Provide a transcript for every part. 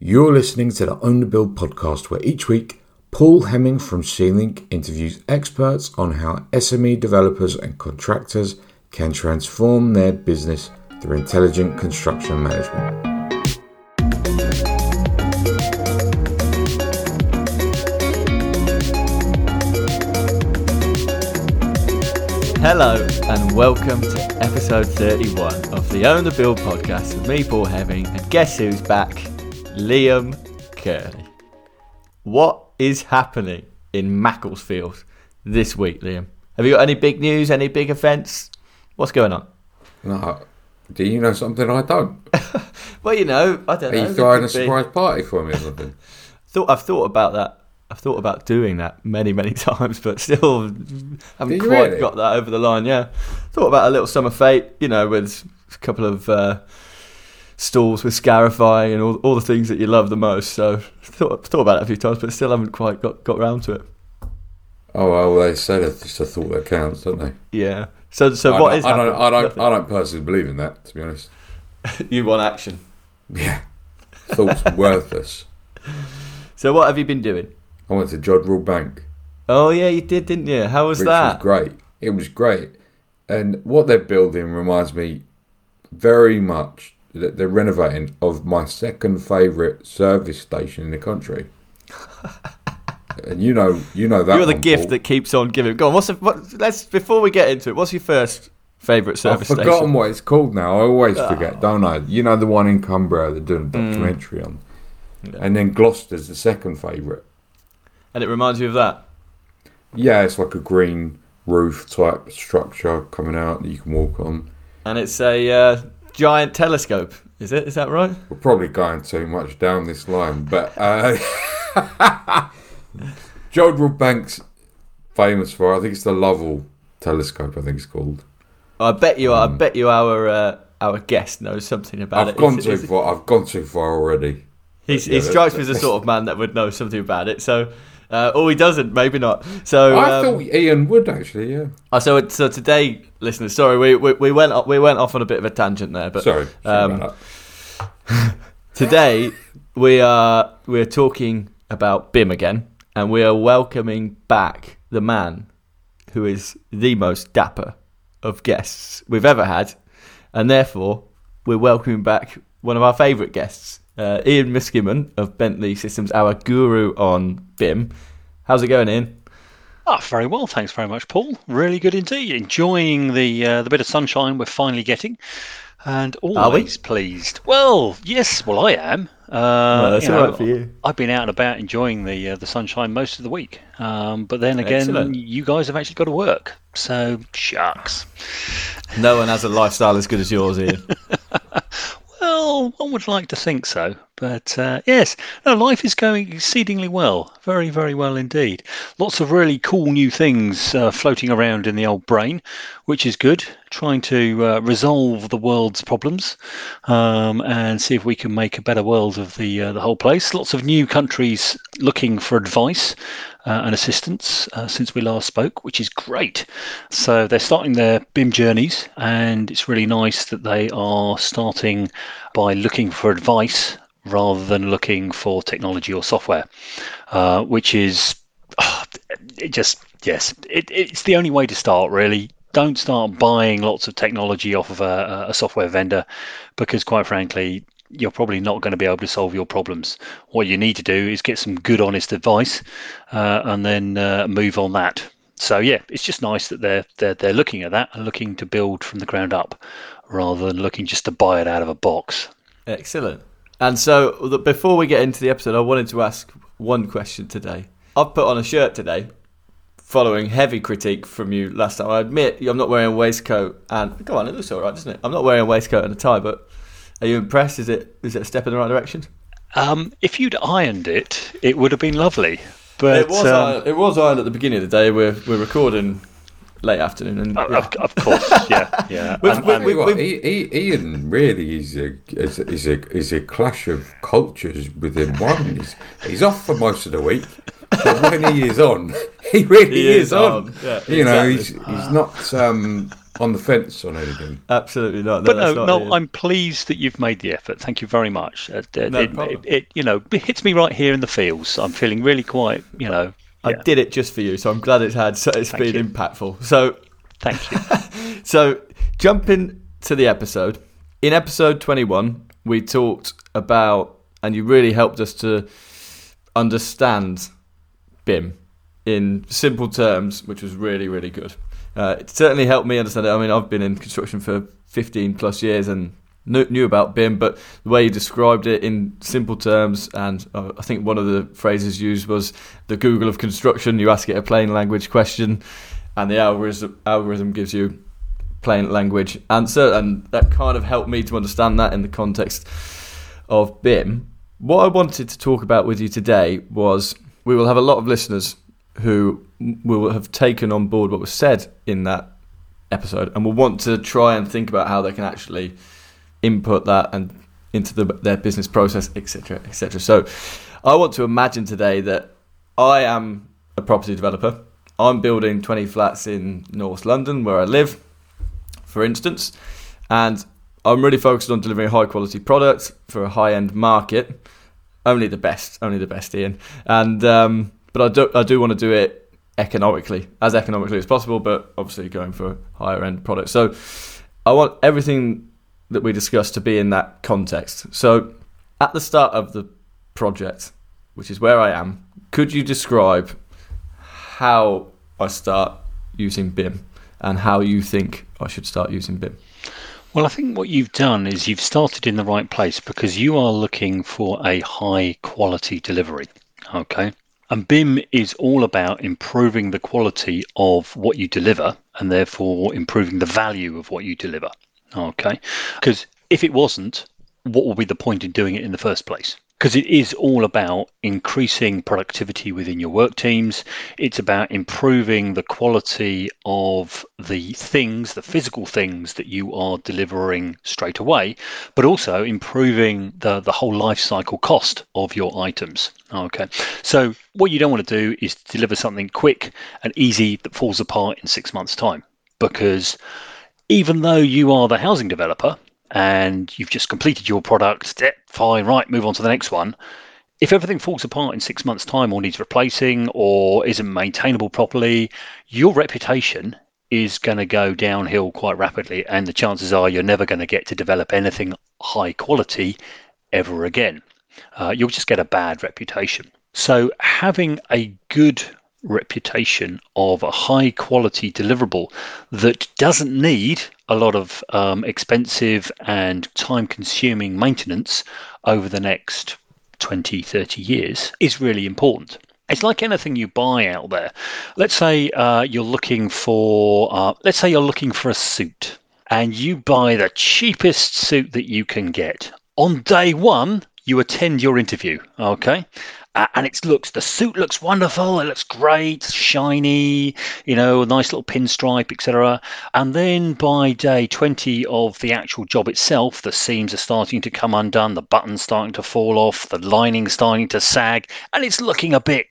You're listening to the Own the Build podcast, where each week Paul Hemming from C-Link interviews experts on how SME developers and contractors can transform their business through intelligent construction management. Hello and welcome to episode 31 of the Own the Build podcast with me, Paul Hemming, and guess who's back? Liam Curley. What is happening in Macclesfield this week, Liam? Have you got any big news, any big events? What's going on? No, do you know something I don't? Well, you know, I don't Are know. you there throwing a could be- surprise party for me or something? Thought I've thought about that. I've thought about doing that many, many times, but still haven't quite really? got that over the line. Yeah, thought about a little summer fete, you know, with a couple of uh, stalls with scarifying and all, all the things that you love the most. So thought thought about it a few times, but still haven't quite got got round to it. Oh well, they say that it's a thought that counts, don't they? Yeah. So so I what is I don't. I don't, Nothing. I don't personally believe in that. To be honest, you want action. yeah, thoughts worthless. So what have you been doing? I went to Jodrell Bank, Oh yeah, you did, didn't you? How was which that? was great. It was great, and what they're building reminds me very much that they're renovating of my second favourite service station in the country. and you know, you know that You're the one, gift Paul. that keeps on giving. Go on. What's the, what? Let's before we get into it. What's your first favourite service? I've forgotten station? what it's called now. I always Oh. forget, don't I? You know the one in Cumbria they're doing a Mm. documentary on, Yeah. and then Gloucester's the second favourite. And it reminds you of that. Yeah, it's like a green roof type structure coming out that you can walk on. And it's a uh, giant telescope. Is it? Is that right? We're probably going too much down this line, but uh, Jodrell Bank's famous for. I think it's the Lovell telescope. I think it's called. I bet you. I bet you our uh, our guest knows something about. I've it. gone It's- too it's- far. I've gone too far already. He's, Yeah, he strikes me as the sort of man that would know something about it. So, uh, or he doesn't. Maybe not. So, I um, thought Ian would actually. Yeah. uh, so, so today, listeners, sorry, we, we we went off, we went off on a bit of a tangent there, but Sorry. sorry um. Today we are we're talking about BIM again, and we are welcoming back the man who is the most dapper of guests we've ever had, and therefore we're welcoming back one of our favourite guests, uh, Ian Miskiman of Bentley Systems, our guru on BIM. How's it going, Ian? Ah, very well, thanks very much, Paul. Really good indeed. Enjoying the uh, the bit of sunshine we're finally getting, and we? always pleased. Well, yes, well I am. Uh, that's you know, right for you. I've been out and about enjoying the uh, the sunshine most of the week, um, but then again, Excellent. you guys have actually got to work, so shucks. No one has a lifestyle as good as yours, Ian. Well, one would like to think so, but uh, yes, no, life is going exceedingly well, very, very well indeed. Lots of really cool new things uh, floating around in the old brain, which is good. Trying to uh, resolve the world's problems um, and see if we can make a better world of the uh, the whole place. Lots of new countries looking for advice uh, and assistance uh, since we last spoke, which is great. So they're starting their BIM journeys, and it's really nice that they are starting by looking for advice rather than looking for technology or software, uh, which is ah, it just yes, it, it's the only way to start really. Don't start buying lots of technology off of a, a software vendor because, quite frankly, you're probably not going to be able to solve your problems. What you need to do is get some good, honest advice, uh, and then uh, move on that. So yeah, it's just nice that they're they're they're looking at that and looking to build from the ground up, rather than looking just to buy it out of a box. Excellent. And so, before we get into the episode, I wanted to ask one question today. I've put on a shirt today, following heavy critique from you last time. I admit I'm not wearing a waistcoat, and go on, it looks all right, doesn't it? I'm not wearing a waistcoat and a tie, but are you impressed? Is it is it a step in the right direction? Um, if you'd ironed it, it would have been lovely. But it was um, iron, it was iron at the beginning of the day. We're we're recording late afternoon, and of, yeah. of- of course, yeah, yeah. We've- And- we- and- Tell you what, we- I- I- Ian really is a is a, is a clash of cultures within one. He's, he's off for most of the week, but when he is on, he really He is, is on. on, yeah, you know, he's he's not um, on the fence on anything. Absolutely not. but no, no, I'm pleased that you've made the effort. Thank you very much. Uh, no it, it, it, you know, it hits me right here in the feels. I'm feeling really quite, you know. I yeah. did it just for you, so I'm glad it's had. So it's Thank been you. impactful. So, thank you. so, jumping to the episode. In episode 21, we talked about, and you really helped us to understand BIM in simple terms, which was really, really good. Uh, it certainly helped me understand it. I mean, I've been in construction for 15 plus years and knew, about BIM, but the way you described it in simple terms, and uh, I think one of the phrases used was the Google of construction. You ask it a plain language question, and the algorithm, algorithm gives you plain language answer, and that kind of helped me to understand that in the context of BIM. What I wanted to talk about with you today was we will have a lot of listeners who will have taken on board what was said in that episode and will want to try and think about how they can actually input that and into the, their business process, etc., etc. So, I want to imagine today that I am a property developer. I'm building 20 flats in North London, where I live, for instance, and I'm really focused on delivering high quality product for a high end market. Only the best, only the best, Ian. And um, but I do I do want to do it economically, as economically as possible, but obviously going for higher end products. So I want everything that we discussed to be in that context. So at the start of the project, which is where I am, could you describe how I start using BIM and how you think I should start using BIM? Well, I think what you've done is you've started in the right place because you are looking for a high quality delivery. Okay. And BIM is all about improving the quality of what you deliver and therefore improving the value of what you deliver. Okay. Because if it wasn't, what would be the point in doing it in the first place? because it is all about increasing productivity within your work teams. It's about improving the quality of the things, the physical things that you are delivering straight away, but also improving the, the whole life cycle cost of your items. Okay. So, what you don't want to do is deliver something quick and easy that falls apart in six months' time because even though you are the housing developer, and you've just completed your product, fine, right, move on to the next one. If everything falls apart in six months' time or needs replacing or isn't maintainable properly, your reputation is going to go downhill quite rapidly. And the chances are you're never going to get to develop anything high quality ever again. Uh, you'll just get a bad reputation. So, having a good reputation of a high quality deliverable that doesn't need a lot of um, expensive and time consuming maintenance over the next 20, 30 years is really important. It's like anything you buy out there. Let's say uh, you're looking for, uh, let's say you're looking for a suit, and you buy the cheapest suit that you can get. On day one, you attend your interview, okay? Uh, and it looks the suit looks wonderful. It looks great, shiny, you know, a nice little pinstripe, etc. And then by day 20 of the actual job itself, the seams are starting to come undone, the buttons starting to fall off, the lining starting to sag, and it's looking a bit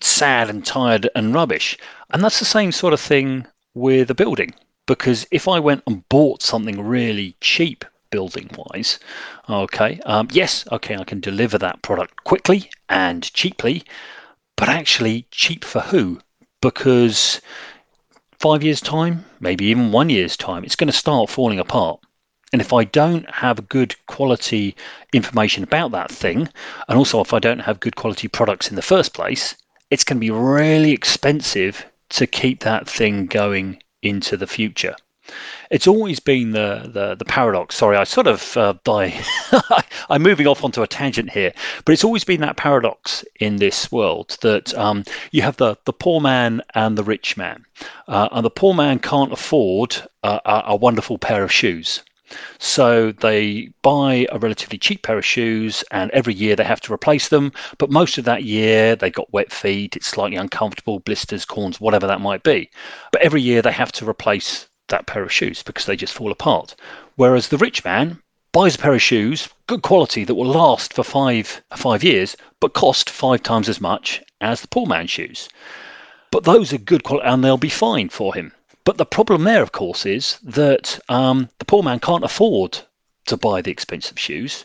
sad and tired and rubbish. And that's the same sort of thing with a building. Because if I went and bought something really cheap building wise. Okay, um, yes, okay, I can deliver that product quickly and cheaply, but actually, cheap for who? Because five years' time, maybe even one year's time, it's going to start falling apart. And if I don't have good quality information about that thing, and also if I don't have good quality products in the first place, it's going to be really expensive to keep that thing going into the future it's always been the the, the paradox. Sorry, I sort of uh, by I'm moving off onto a tangent here, but it's always been that paradox in this world that um, you have the the poor man and the rich man, uh, and the poor man can't afford a, a wonderful pair of shoes. So they buy a relatively cheap pair of shoes, and every year they have to replace them. But most of that year they got wet feet, it's slightly uncomfortable, blisters, corns, whatever that might be. But every year they have to replace that pair of shoes because they just fall apart. Whereas the rich man buys a pair of shoes, good quality that will last for five five years, but cost five times as much as the poor man's shoes. But those are good quality and they'll be fine for him. But the problem there, of course, is that um, the poor man can't afford to buy the expensive shoes.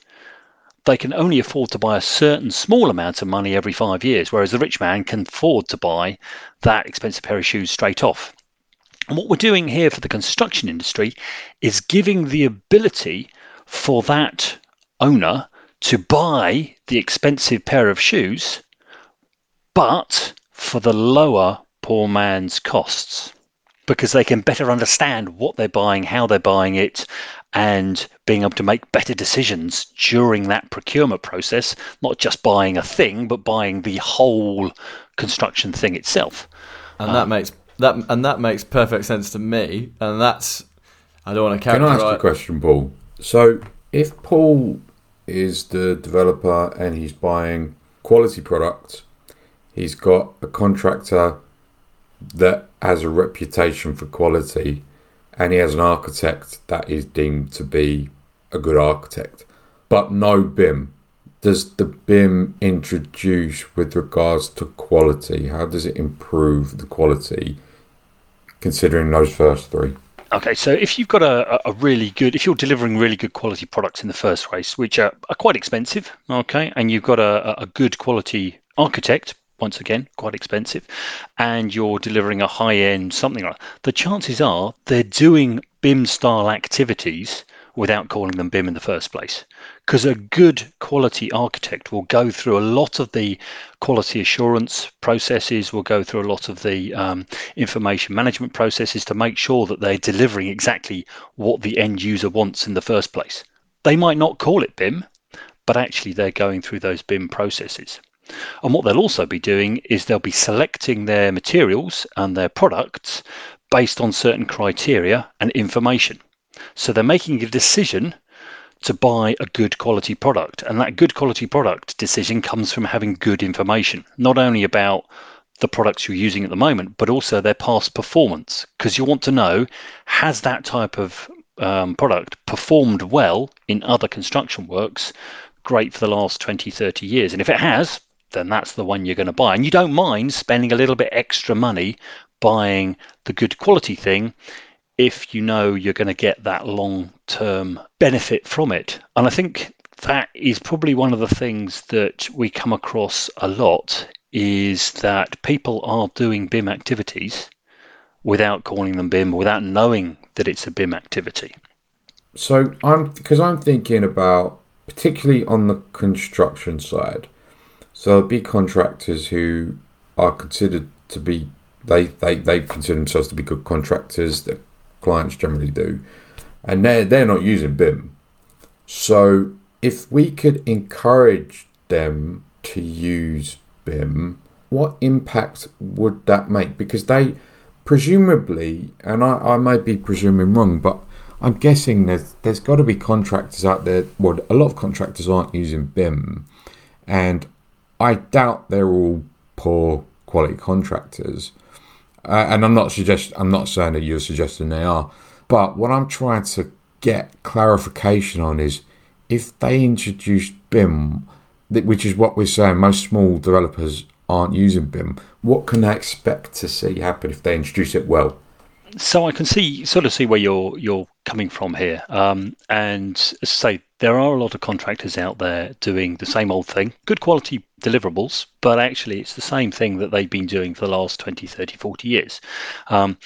They can only afford to buy a certain small amount of money every five years, whereas the rich man can afford to buy that expensive pair of shoes straight off. And what we're doing here for the construction industry is giving the ability for that owner to buy the expensive pair of shoes, but for the lower poor man's costs because they can better understand what they're buying, how they're buying it, and being able to make better decisions during that procurement process, not just buying a thing, but buying the whole construction thing itself. And um, that makes that and that makes perfect sense to me. And that's I don't want to characterize. Can I ask a question, Paul? So if Paul is the developer and he's buying quality products, he's got a contractor that has a reputation for quality, and he has an architect that is deemed to be a good architect, but no BIM. Does the BIM introduce with regards to quality? How does it improve the quality considering those first three? Okay, so if you've got a, a really good, if you're delivering really good quality products in the first place, which are, are quite expensive, okay, and you've got a, a good quality architect, once again, quite expensive, and you're delivering a high end something like that, the chances are they're doing BIM style activities without calling them BIM in the first place. Because a good quality architect will go through a lot of the quality assurance processes, will go through a lot of the um, information management processes to make sure that they're delivering exactly what the end user wants in the first place. They might not call it BIM, but actually they're going through those BIM processes. And what they'll also be doing is they'll be selecting their materials and their products based on certain criteria and information. So they're making a decision to buy a good quality product. And that good quality product decision comes from having good information, not only about the products you're using at the moment, but also their past performance. Because you want to know has that type of um, product performed well in other construction works, great for the last 20, 30 years. And if it has, then that's the one you're going to buy. And you don't mind spending a little bit extra money buying the good quality thing if you know you're going to get that long term benefit from it. And I think that is probably one of the things that we come across a lot is that people are doing BIM activities without calling them BIM, without knowing that it's a BIM activity. So I'm because I'm thinking about particularly on the construction side. So there'll be contractors who are considered to be they, they, they consider themselves to be good contractors. The clients generally do, and they're they're not using BIM. So if we could encourage them to use BIM, what impact would that make? Because they presumably, and I, I may be presuming wrong, but I'm guessing there's there's got to be contractors out there. Well, a lot of contractors aren't using BIM, and I doubt they're all poor quality contractors. Uh, and I'm not suggest I'm not saying that you're suggesting they are, but what I'm trying to get clarification on is if they introduce BIM, which is what we're saying, most small developers aren't using BIM. What can they expect to see happen if they introduce it well? So I can see sort of see where you're you're coming from here, um, and say there are a lot of contractors out there doing the same old thing, good quality deliverables, but actually it's the same thing that they've been doing for the last 20, 30, 40 years. Um,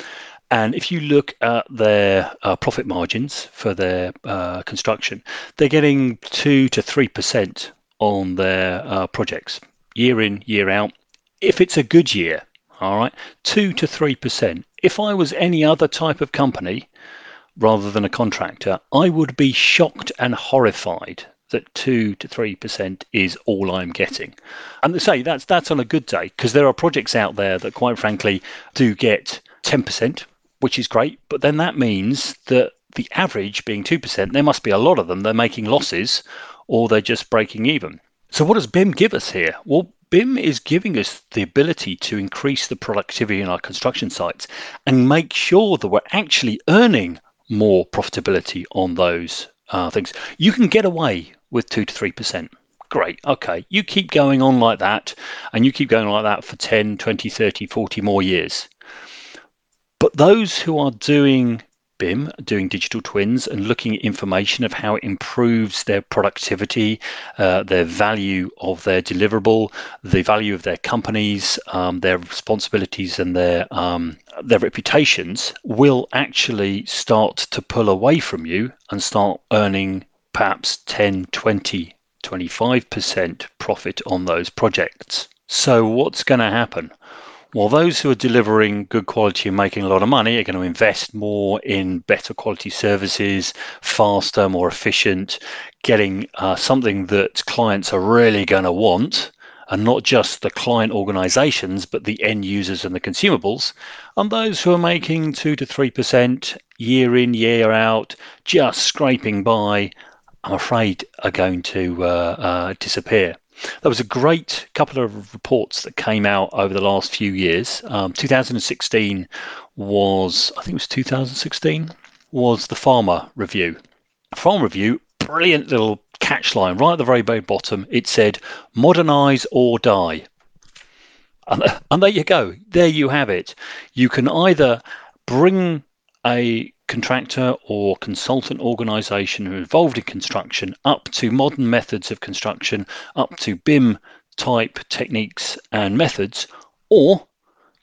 and if you look at their uh, profit margins for their uh, construction, they're getting two to three percent on their uh, projects year in, year out. If it's a good year, all right, two to three percent. If I was any other type of company rather than a contractor, I would be shocked and horrified that two to three percent is all I'm getting. And say that's that's on a good day because there are projects out there that, quite frankly, do get ten percent which is great. But then that means that the average being 2%, there must be a lot of them. They're making losses or they're just breaking even. So, what does BIM give us here? Well, BIM is giving us the ability to increase the productivity in our construction sites and make sure that we're actually earning more profitability on those uh, things. You can get away with 2 to 3%. Great. Okay. You keep going on like that and you keep going like that for 10, 20, 30, 40 more years But those who are doing BIM, doing digital twins and looking at information of how it improves their productivity, uh, their value of their deliverable, the value of their companies, um, their responsibilities, and their um, their reputations, will actually start to pull away from you and start earning perhaps 10, 20, 25% profit on those projects. So, what's going to happen? Well, those who are delivering good quality and making a lot of money are going to invest more in better quality services, faster, more efficient, getting uh, something that clients are really going to want, and not just the client organizations, but the end users and the consumables. And those who are making 2 to 3% year in, year out, just scraping by, I'm afraid are going to uh, uh, disappear. There was a great couple of reports that came out over the last few years. Um, 2016 was, I think it was 2016, was the Farmer Review. Farmer Review, brilliant little catch line right at the very, very bottom. It said, modernize or die. And, and there you go. There you have it. You can either bring a contractor or consultant organization who are involved in construction up to modern methods of construction, up to BIM type techniques and methods, or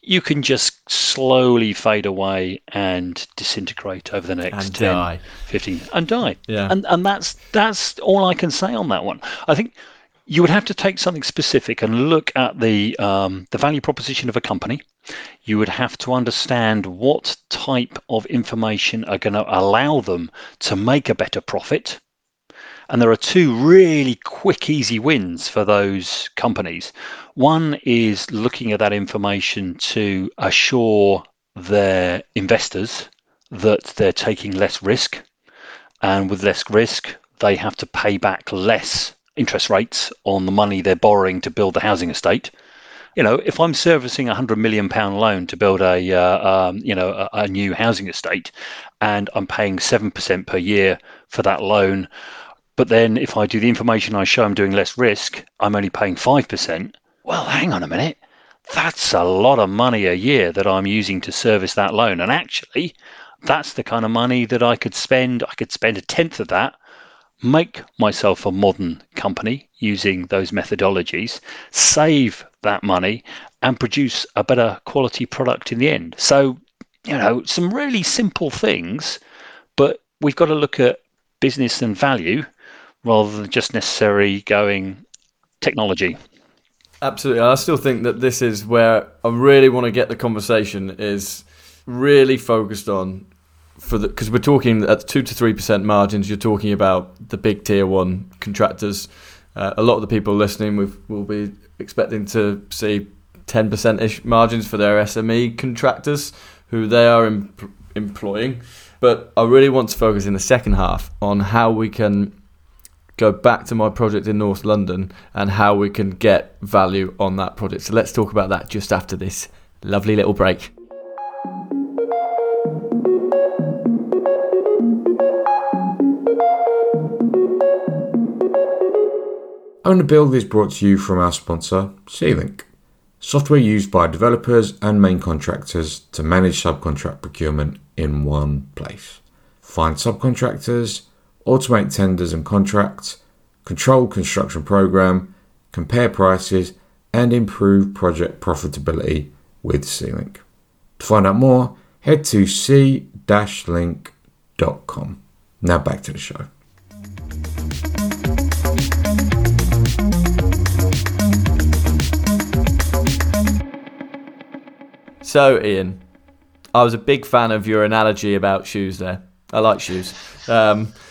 you can just slowly fade away and disintegrate over the next And 10, die. 15 and die. Yeah. And and that's that's all I can say on that one. I think you would have to take something specific and look at the um, the value proposition of a company. You would have to understand what type of information are going to allow them to make a better profit. And there are two really quick, easy wins for those companies. One is looking at that information to assure their investors that they're taking less risk. And with less risk, they have to pay back less interest rates on the money they're borrowing to build the housing estate. You know, if I'm servicing a hundred million pound loan to build a uh, um, you know a, a new housing estate, and I'm paying seven percent per year for that loan, but then if I do the information I show I'm doing less risk, I'm only paying five percent. Well, hang on a minute. That's a lot of money a year that I'm using to service that loan. And actually, that's the kind of money that I could spend. I could spend a tenth of that make myself a modern company using those methodologies, save that money, and produce a better quality product in the end. So, you know, some really simple things, but we've got to look at business and value rather than just necessarily going technology. Absolutely. I still think that this is where I really want to get the conversation is really focused on for the because we're talking at two to three percent margins. You're talking about the big tier one contractors. Uh, a lot of the people listening will be expecting to see ten percent ish margins for their SME contractors who they are em- employing. But I really want to focus in the second half on how we can go back to my project in North London and how we can get value on that project. So let's talk about that just after this lovely little break. Owner Build is brought to you from our sponsor, C-Link, software used by developers and main contractors to manage subcontract procurement in one place. Find subcontractors, automate tenders and contracts, control construction program, compare prices, and improve project profitability with C-Link. To find out more, head to c-link.com. Now back to the show. So, Ian, I was a big fan of your analogy about shoes there. I like shoes. Um,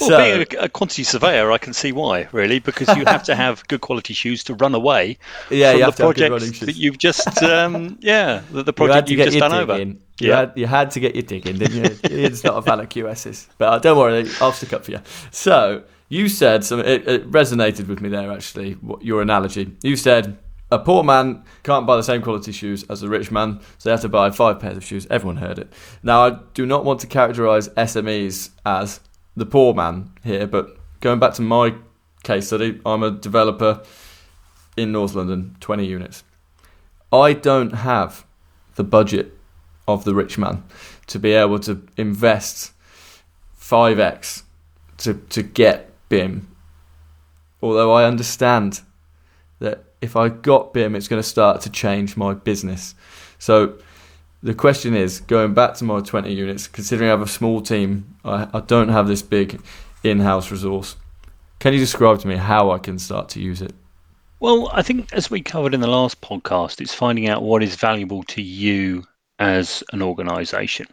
Well, so, being a, a quantity surveyor, I can see why, really, because you have to have good quality shoes to run away yeah, from you the have to have good project running shoes. that you've just, um, yeah, the, the you had project to you've get just your done over. in. You, Yeah. had, you had to get your dig in, didn't you? it's not a fan of QSs. But uh, don't worry, I'll stick up for you. So, you said something, it, it resonated with me there, actually, what, your analogy. You said, a poor man can't buy the same quality shoes as a rich man, so they have to buy five pairs of shoes. Everyone heard it. Now, I do not want to characterise SMEs as the poor man here, but going back to my case study, I'm a developer in North London, 20 units. I don't have the budget of the rich man to be able to invest 5x to, to get BIM. Although I understand if I got BIM, it's going to start to change my business. So the question is going back to my 20 units, considering I have a small team, I, I don't have this big in house resource. Can you describe to me how I can start to use it? Well, I think as we covered in the last podcast, it's finding out what is valuable to you as an organization.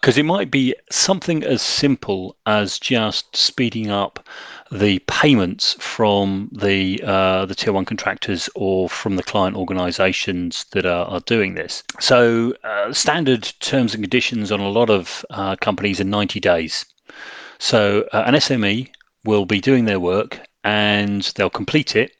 Because it might be something as simple as just speeding up the payments from the uh, the tier one contractors or from the client organizations that are, are doing this. So uh, standard terms and conditions on a lot of uh, companies are 90 days. So uh, an SME will be doing their work and they'll complete it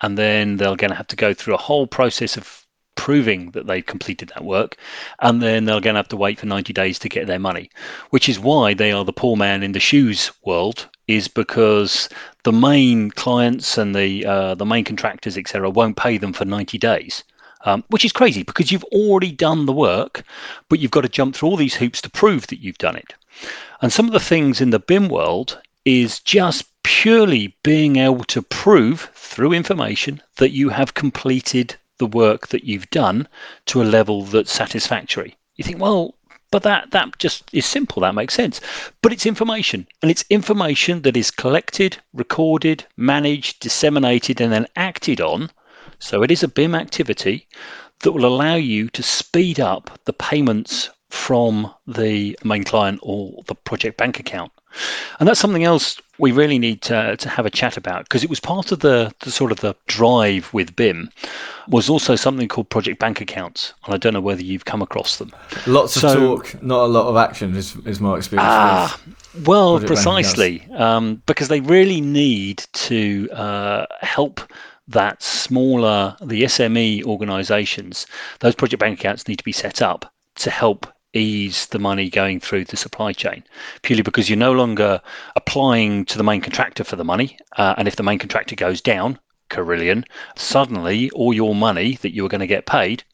and then they're going to have to go through a whole process of proving that they've completed that work, and then they're going to have to wait for 90 days to get their money, which is why they are the poor man in the shoes world, is because the main clients and the uh, the main contractors, etc., won't pay them for 90 days. Um, which is crazy because you've already done the work, but you've got to jump through all these hoops to prove that you've done it. And some of the things in the BIM world is just purely being able to prove through information that you have completed the work that you've done to a level that's satisfactory. You think, well, but that that just is simple. That makes sense. But it's information, and it's information that is collected, recorded, managed, disseminated, and then acted on. So it is a BIM activity that will allow you to speed up the payments from the main client or the project bank account. And that's something else we really need to, to have a chat about because it was part of the, the sort of the drive with BIM was also something called project bank accounts. And I don't know whether you've come across them. Lots so, of talk, not a lot of action is, is my experience. Ah, well, precisely. Um, because they really need to uh, help that smaller, the SME organizations, those project bank accounts need to be set up to help ease the money going through the supply chain purely because you're no longer applying to the main contractor for the money. Uh, and if the main contractor goes down, Carillion, suddenly all your money that you were going to get paid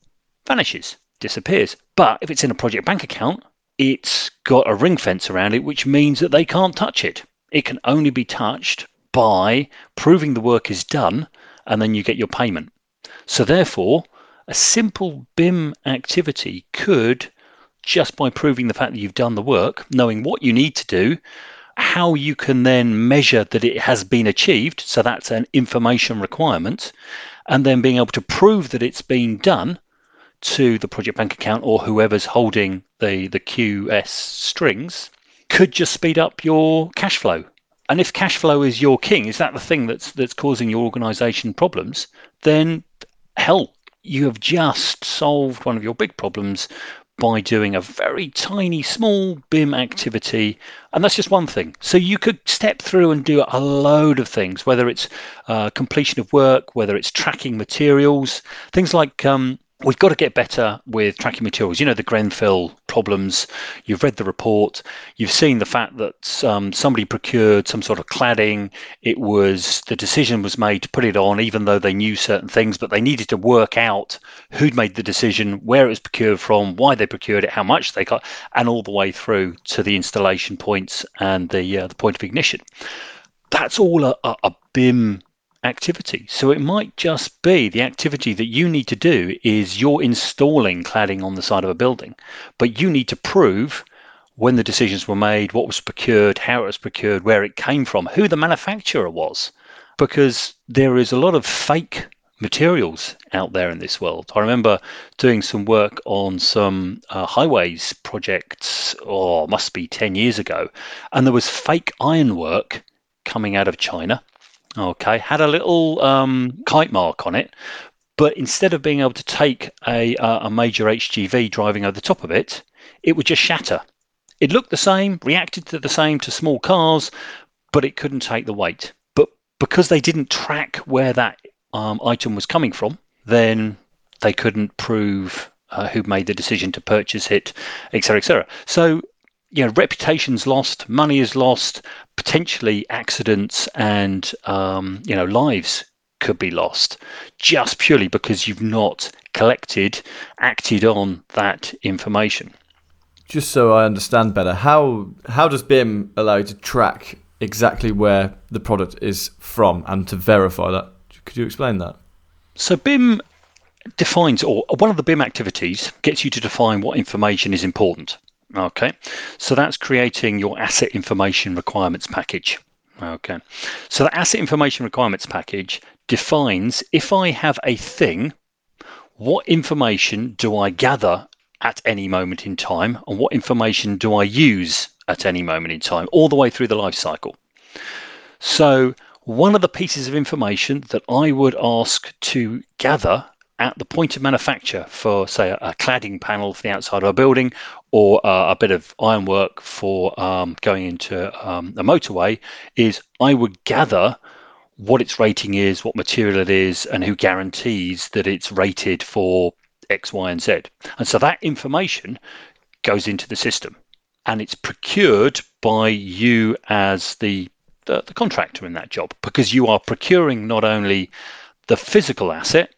vanishes, disappears. But if it's in a project bank account, it's got a ring fence around it, which means that they can't touch it. It can only be touched by proving the work is done and then you get your payment. So, therefore, a simple BIM activity could just by proving the fact that you've done the work, knowing what you need to do, how you can then measure that it has been achieved. So that's an information requirement. And then being able to prove that it's been done to the project bank account or whoever's holding the, the QS strings could just speed up your cash flow. And if cash flow is your king, is that the thing that's that's causing your organization problems? Then hell, you have just solved one of your big problems by doing a very tiny, small BIM activity. And that's just one thing. So you could step through and do a load of things, whether it's uh, completion of work, whether it's tracking materials, things like um, we've got to get better with tracking materials. You know, the Grenfell problems. You've read the report. You've seen the fact that um, somebody procured some sort of cladding. It was the decision was made to put it on, even though they knew certain things, but they needed to work out who'd made the decision, where it was procured from, why they procured it, how much they got, and all the way through to the installation points and the uh, the point of ignition. That's all a, a, a BIM activity. So it might just be the activity that you need to do is you're installing cladding on the side of a building, but you need to prove when the decisions were made, what was procured, how it was procured, where it came from, who the manufacturer was, because there is a lot of fake materials out there in this world. I remember doing some work on some uh, highways projects, or oh, must be 10 years ago, and there was fake ironwork coming out of China Okay, had a little um, kite mark on it, but instead of being able to take a, a major HGV driving over the top of it, it would just shatter. It looked the same, reacted to the same to small cars, but it couldn't take the weight. But because they didn't track where that um, item was coming from, then they couldn't prove uh, who made the decision to purchase it, etc., etc. So you know, reputation's lost, money is lost, potentially accidents and um, you know lives could be lost just purely because you've not collected, acted on that information. Just so I understand better, how how does BIM allow you to track exactly where the product is from and to verify that? Could you explain that? So BIM defines, or one of the BIM activities gets you to define what information is important. Okay, so that's creating your asset information requirements package. Okay, so the asset information requirements package defines if I have a thing, what information do I gather at any moment in time, and what information do I use at any moment in time, all the way through the life cycle. So, one of the pieces of information that I would ask to gather at the point of manufacture for, say, a, cladding panel for the outside of a building or uh, a bit of ironwork for um, going into um, a motorway is I would gather what its rating is, what material it is, and who guarantees that it's rated for X, Y, and Z. And so that information goes into the system and it's procured by you as the, the, the contractor in that job because you are procuring not only the physical asset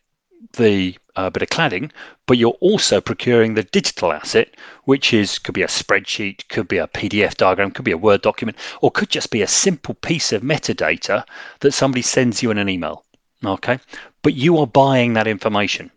the uh, bit of cladding, but you're also procuring the digital asset, which is could be a spreadsheet, could be a PDF diagram, could be a Word document, or could just be a simple piece of metadata that somebody sends you in an email. Okay, but you are buying that information.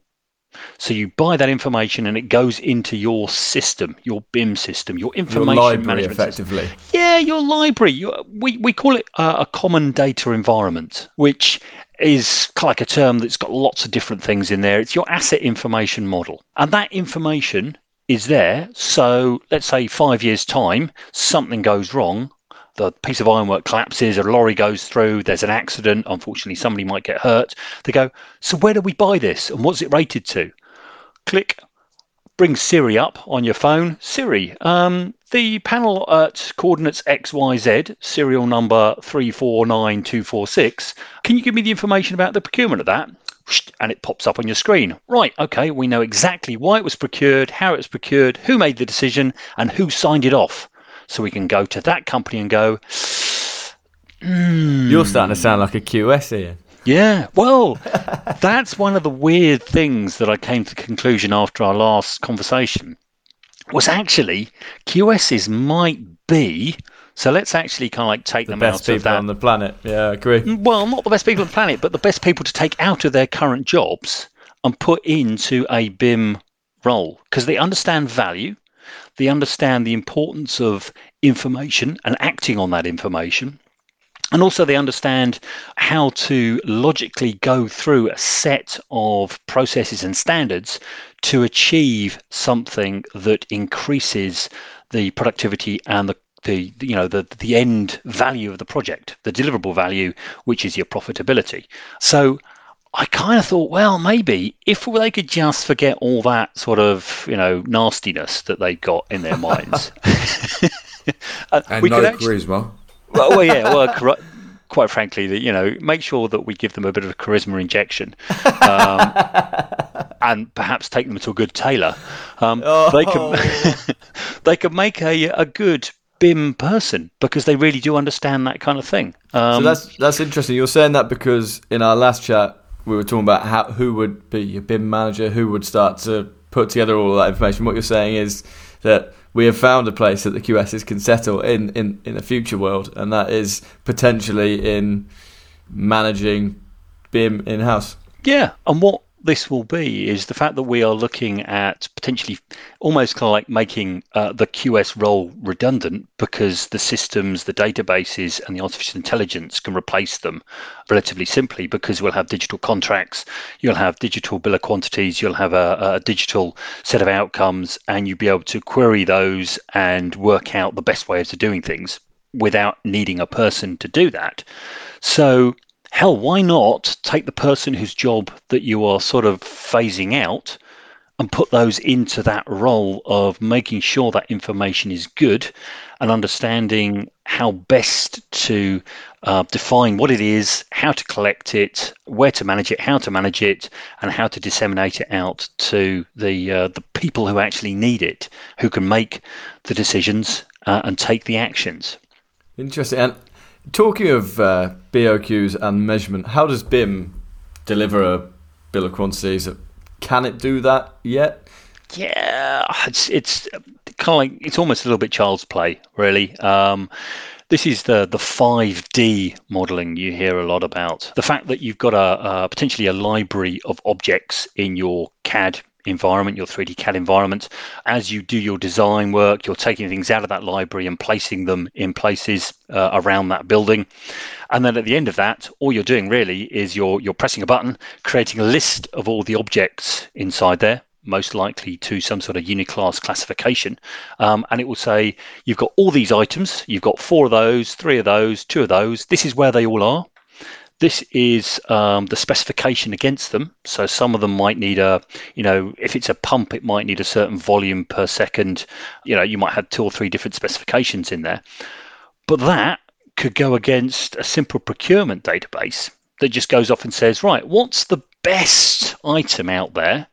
So you buy that information and it goes into your system, your BIM system, your information your library, management effectively. System. Yeah, your library. we, we call it a, a common data environment, which is like a term that's got lots of different things in there. It's your asset information model. And that information is there. So let's say five years' time, something goes wrong. The piece of ironwork collapses, a lorry goes through, there's an accident, unfortunately, somebody might get hurt. They go, So where do we buy this and what's it rated to? Click, bring Siri up on your phone. Siri, um, the panel at coordinates XYZ, serial number 349246, can you give me the information about the procurement of that? And it pops up on your screen. Right, okay, we know exactly why it was procured, how it was procured, who made the decision, and who signed it off. So we can go to that company and go, mm, You're starting to sound like a QS here. Yeah, well, that's one of the weird things that I came to the conclusion after our last conversation was actually QSs might be. So let's actually kind of like take the them best out people of that. on the planet. Yeah, I agree. Mm, well, not the best people on the planet, but the best people to take out of their current jobs and put into a BIM role because they understand value, they understand the importance of information and acting on that information, and also, they understand how to logically go through a set of processes and standards to achieve something that increases the productivity and the the you know the the end value of the project, the deliverable value, which is your profitability. So I kind of thought, well, maybe if they could just forget all that sort of you know nastiness that they got in their minds, uh, and we no actually, charisma well, well, yeah, well, quite frankly, that you know, make sure that we give them a bit of a charisma injection, um, and perhaps take them to a good tailor. Um, oh. They can they can make a a good BIM person because they really do understand that kind of thing. Um, so that's that's interesting. You're saying that because in our last chat we were talking about how who would be your BIM manager, who would start to put together all that information. What you're saying is that we have found a place that the QSs can settle in, in, in a future world, and that is potentially in managing BIM in house. Yeah, and what this will be is the fact that we are looking at potentially almost kind of like making uh, the QS role redundant because the systems, the databases, and the artificial intelligence can replace them relatively simply because we'll have digital contracts, you'll have digital bill of quantities, you'll have a, a digital set of outcomes, and you'll be able to query those and work out the best ways of doing things without needing a person to do that. So hell, why not take the person whose job that you are sort of phasing out and put those into that role of making sure that information is good and understanding how best to uh, define what it is, how to collect it, where to manage it, how to manage it, and how to disseminate it out to the uh, the people who actually need it, who can make the decisions uh, and take the actions. Interesting. And Talking of uh, BOQs and measurement, how does BIM deliver a bill of quantities? can it do that yet? Yeah, it's it's kind of like it's almost a little bit child's play, really. Um, this is the the 5D modeling you hear a lot about. The fact that you've got a, a potentially a library of objects in your CAD environment, your 3D CAD environment. As you do your design work, you're taking things out of that library and placing them in places uh, around that building. And then at the end of that, all you're doing really is you're you're pressing a button, creating a list of all the objects inside there most likely to some sort of uniclass classification. Um, and it will say, you've got all these items, you've got four of those, three of those, two of those. This is where they all are. This is um, the specification against them. So some of them might need a, you know, if it's a pump, it might need a certain volume per second. You know, you might have two or three different specifications in there. But that could go against a simple procurement database that just goes off and says, right, what's the best item out there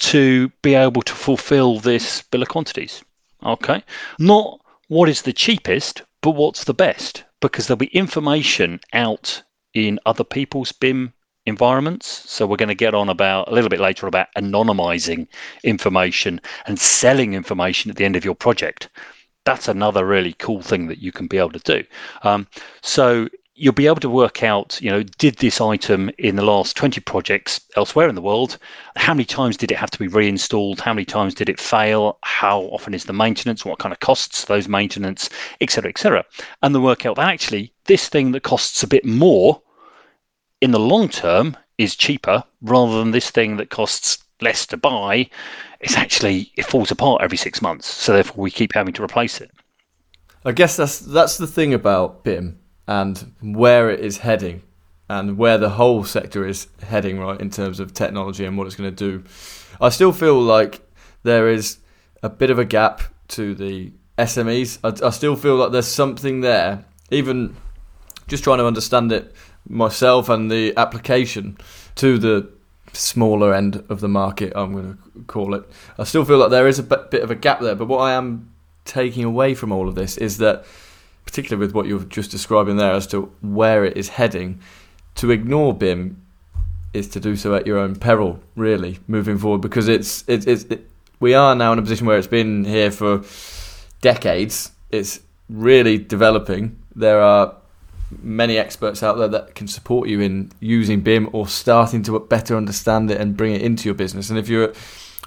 to be able to fulfill this bill of quantities. Okay. Not what is the cheapest, but what's the best, because there'll be information out in other people's BIM environments. So we're going to get on about a little bit later about anonymizing information and selling information at the end of your project. That's another really cool thing that you can be able to do. Um, so you'll be able to work out, you know, did this item in the last 20 projects elsewhere in the world, how many times did it have to be reinstalled? How many times did it fail? How often is the maintenance? What kind of costs those maintenance, et cetera, et cetera. And then work out that actually this thing that costs a bit more in the long term is cheaper rather than this thing that costs less to buy. It's actually, it falls apart every six months. So therefore we keep having to replace it. I guess that's that's the thing about BIM and where it is heading and where the whole sector is heading, right, in terms of technology and what it's going to do. I still feel like there is a bit of a gap to the SMEs. I, I still feel like there's something there, even just trying to understand it myself and the application to the smaller end of the market, I'm going to call it. I still feel like there is a bit of a gap there, but what I am taking away from all of this is that particularly with what you're just describing there as to where it is heading, to ignore BIM is to do so at your own peril, really, moving forward, because it's it's, it's it, we are now in a position where it's been here for decades. It's really developing. There are many experts out there that can support you in using BIM or starting to better understand it and bring it into your business. And if you're,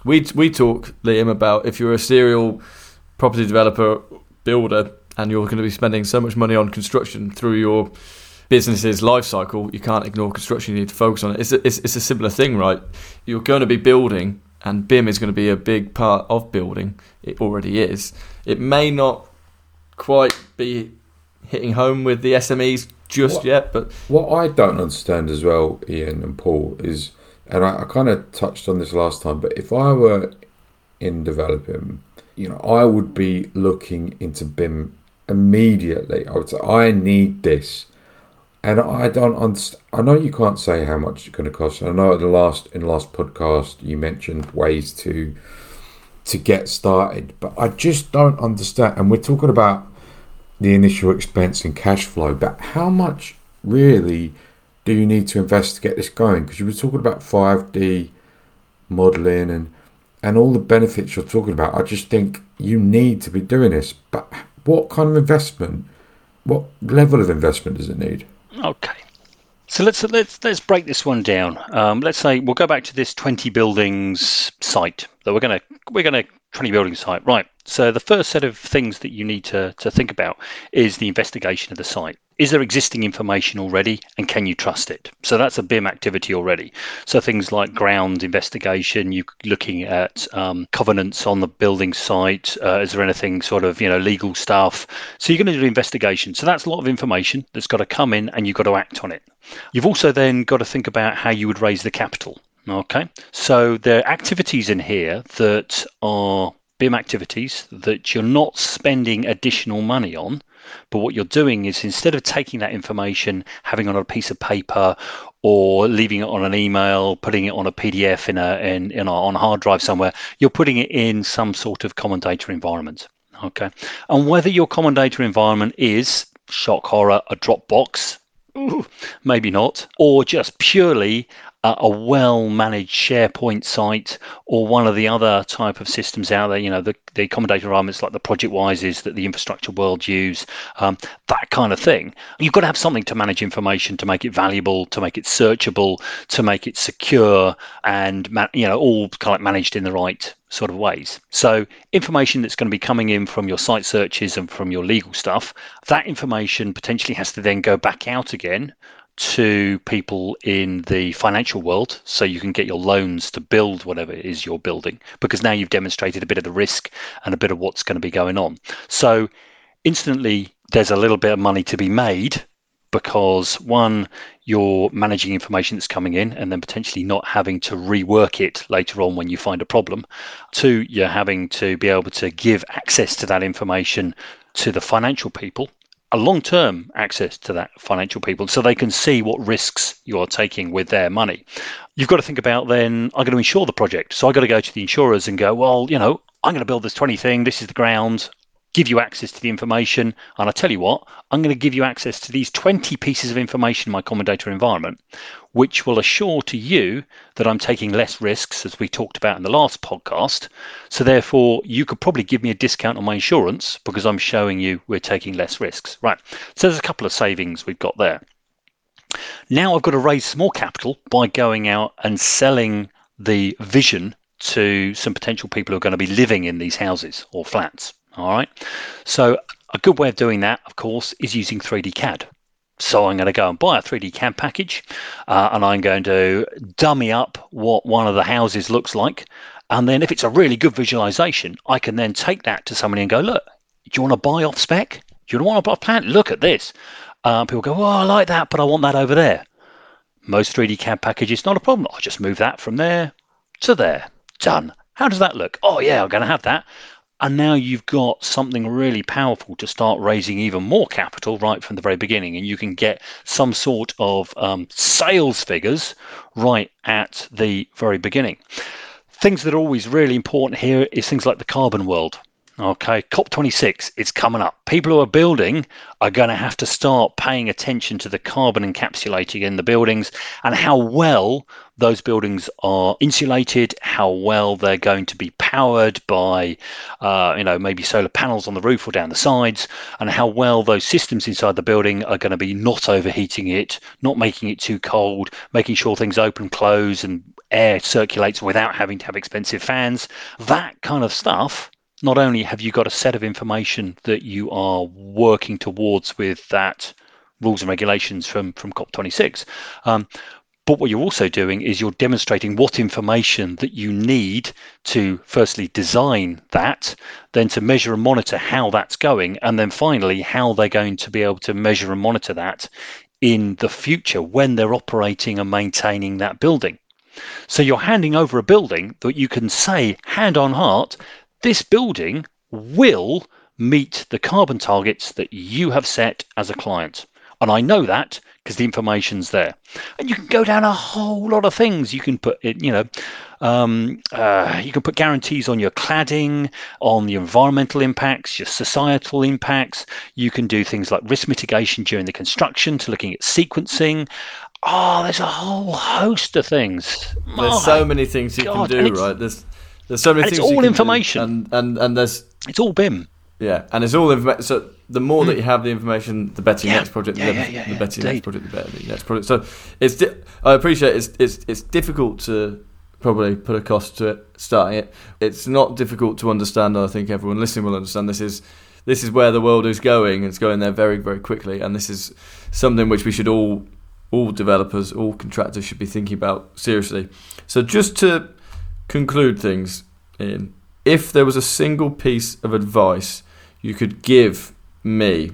we we talk Liam about if you're a serial property developer builder and you're going to be spending so much money on construction through your business's life cycle, you can't ignore construction. You need to focus on it. It's a, it's, it's a similar thing, right? You're going to be building, and BIM is going to be a big part of building. It already is. It may not quite be hitting home with the SMEs just what, yet, but what I don't understand as well, Ian and Paul, is, and I, I kind of touched on this last time, but if I were in developing, you know, I would be looking into BIM immediately. I would say, I need this. And I don't understand. I know you can't say how much it's going to cost. I know the last in the last podcast you mentioned ways to to get started, but I just don't understand. And we're talking about the initial expense and cash flow, but how much really do you need to invest to get this going? Because you were talking about five D modeling and and all the benefits you're talking about. I just think you need to be doing this, but what kind of investment, what level of investment does it need? Okay. So let's let's let's break this one down. Um, let's say we'll go back to this 20 buildings site that we're gonna we're gonna 20 building site. Right. So the first set of things that you need to to think about is the investigation of the site. Is there existing information already and can you trust it? So that's a bim activity already. So things like ground investigation you looking at um, covenants on the building site uh, is there anything sort of you know legal stuff? So you're going to do investigation. So that's a lot of information that's got to come in and you've got to act on it. You've also then got to think about how you would raise the capital okay so there are activities in here that are BIM activities that you're not spending additional money on but what you're doing is instead of taking that information, having it on a piece of paper, or leaving it on an email, putting it on a PDF in a in, in a, on a hard drive somewhere, you're putting it in some sort of common data environment. Okay, and whether your common data environment is shock horror a Dropbox, ooh, maybe not, or just purely a well managed SharePoint site or one of the other type of systems out there, you know, the, the common data environments like the ProjectWises that the infrastructure world use, um, that kind of thing. You've got to have something to manage information, to make it valuable, to make it searchable, to make it secure, and you know, all kind of managed in the right sort of ways. So, information that's going to be coming in from your site searches and from your legal stuff, that information potentially has to then go back out again to people in the financial world so you can get your loans to build whatever it is you're building because now you've demonstrated a bit of the risk and a bit of what's going to be going on. So, instantly, there's a little bit of money to be made because one, you're managing information that's coming in and then potentially not having to rework it later on when you find a problem. Two, you're having to be able to give access to that information to the financial people a long term access to that financial people so they can see what risks you're taking with their money. You've got to think about then, I'm going to insure the project. So I've got to go to the insurers and go, well, you know, I'm going to build this 20 thing. This is the ground give you access to the information. And I tell you what, I'm going to give you access to these 20 pieces of information in my common data environment, which will assure to you that I'm taking less risks, as we talked about in the last podcast. So therefore, you could probably give me a discount on my insurance because I'm showing you we're taking less risks. Right. So there's a couple of savings we've got there. Now I've got to raise some more capital by going out and selling the vision to some potential people who are going to be living in these houses or flats. All right. So a good way of doing that, of course, is using 3D CAD. So I'm going to go and buy a 3D CAD package uh, and I'm going to dummy up what one of the houses looks like. And then if it's a really good visualization, I can then take that to somebody and go, look, do you want to buy off spec? Do you want to buy a plan? Look at this. Uh, people go, oh, I like that, but I want that over there. Most 3D CAD packages, not a problem. I'll just move that from there to there. Done. How does that look? Oh, yeah, I'm going to have that. And now you've got something really powerful to start raising even more capital right from the very beginning. And you can get some sort of um, sales figures right at the very beginning. Things that are always really important here is things like the carbon world. Okay, COP26 is coming up. People who are building are going to have to start paying attention to the carbon encapsulating in the buildings and how well those buildings are insulated, how well they're going to be powered by, uh, you know, maybe solar panels on the roof or down the sides, and how well those systems inside the building are going to be not overheating it, not making it too cold, making sure things open, close, and air circulates without having to have expensive fans. That kind of stuff not only have you got a set of information that you are working towards with that rules and regulations from from COP26, um, but what you're also doing is you're demonstrating what information that you need to firstly design that, then to measure and monitor how that's going, and then finally how they're going to be able to measure and monitor that in the future when they're operating and maintaining that building. So you're handing over a building that you can say, hand on heart, this building will meet the carbon targets that you have set as a client. And I know that because the information's there. And you can go down a whole lot of things. You can put it, you know, um, uh, you can put guarantees on your cladding, on the environmental impacts, your societal impacts. You can do things like risk mitigation during the construction to looking at sequencing. Oh, there's a whole host of things. There's so many things you God. can do, right? There's there's so many and things. It's all information, and, and and there's it's all BIM. Yeah, and it's all information. So the more mm. that you have the information, the better your yeah. next project. Yeah, the, yeah, yeah, the better your next project, the better the next project. So it's. Di- I appreciate it's it's it's difficult to probably put a cost to it starting it. It's not difficult to understand. I think everyone listening will understand. This is this is where the world is going. It's going there very very quickly, and this is something which we should all all developers, all contractors should be thinking about seriously. So just to conclude things, in if there was a single piece of advice you could give me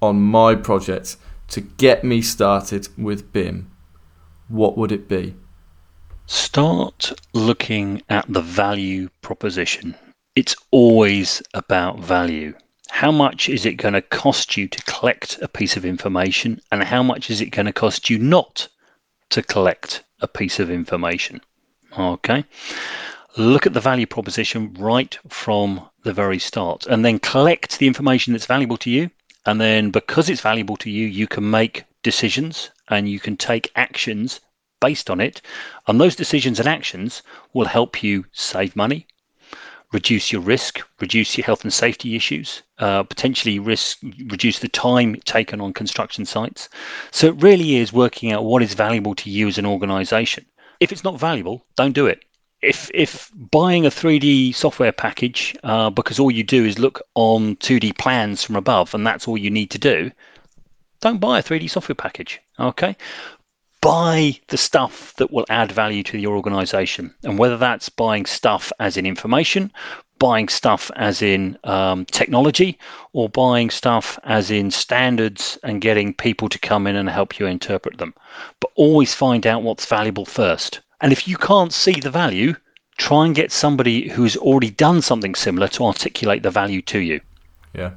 on my project to get me started with BIM, what would it be? Start looking at the value proposition. It's always about value. How much is it going to cost you to collect a piece of information, and how much is it going to cost you not to collect a piece of information? Okay look at the value proposition right from the very start and then collect the information that's valuable to you. And then because it's valuable to you, you can make decisions and you can take actions based on it. And those decisions and actions will help you save money, reduce your risk, reduce your health and safety issues, uh, potentially risk reduce the time taken on construction sites. So it really is working out what is valuable to you as an organization. If it's not valuable, don't do it. If if buying a 3D software package uh, because all you do is look on 2D plans from above and that's all you need to do, don't buy a 3D software package. Okay, buy the stuff that will add value to your organization. And whether that's buying stuff as in information, buying stuff as in um, technology, or buying stuff as in standards and getting people to come in and help you interpret them. But always find out what's valuable first. And if you can't see the value, try and get somebody who's already done something similar to articulate the value to you. Yeah,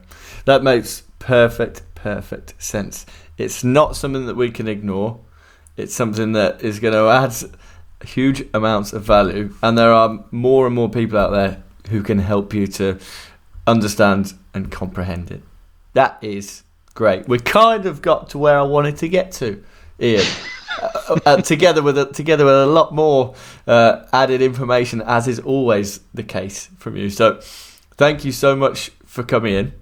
that makes perfect, perfect sense. It's not something that we can ignore it's something that is going to add huge amounts of value, and there are more and more people out there who can help you to understand and comprehend it. That is great. We kind of got to where I wanted to get to, Ian. uh, uh, together with a, together with a lot more uh, added information, as is always the case from you. So, thank you so much for coming in.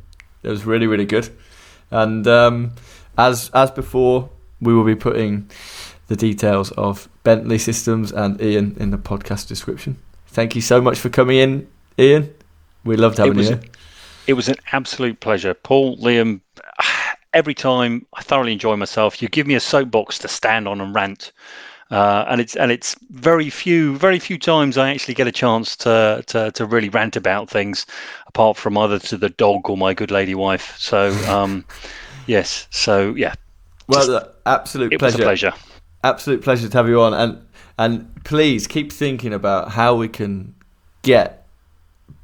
It was really really good, and um, as as before, we will be putting the details of Bentley Systems and Ian in the podcast description. Thank you so much for coming in, Ian. We loved having was, you. It was an absolute pleasure, Paul, Liam. Every time I thoroughly enjoy myself. You give me a soapbox to stand on and rant. Uh, and it's and it's very few very few times I actually get a chance to, to to really rant about things, apart from either to the dog or my good lady wife. So um, yes, so yeah. Well, absolute it pleasure. Was a pleasure absolute pleasure to have you on, and and please keep thinking about how we can get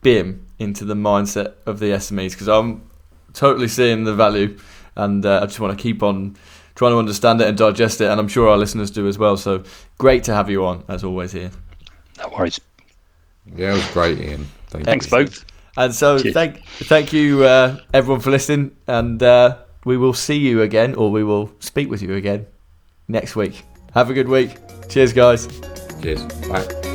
BIM into the mindset of the SMEs because I'm totally seeing the value, and uh, I just want to keep on trying to understand it and digest it, and I'm sure our listeners do as well. So great to have you on as always, here. No worries. Yeah, it was great, Ian. Thank Thanks you. both. And so Cheers. thank thank you uh, everyone for listening, and uh, we will see you again, or we will speak with you again next week. Have a good week. Cheers, guys. Cheers. Bye.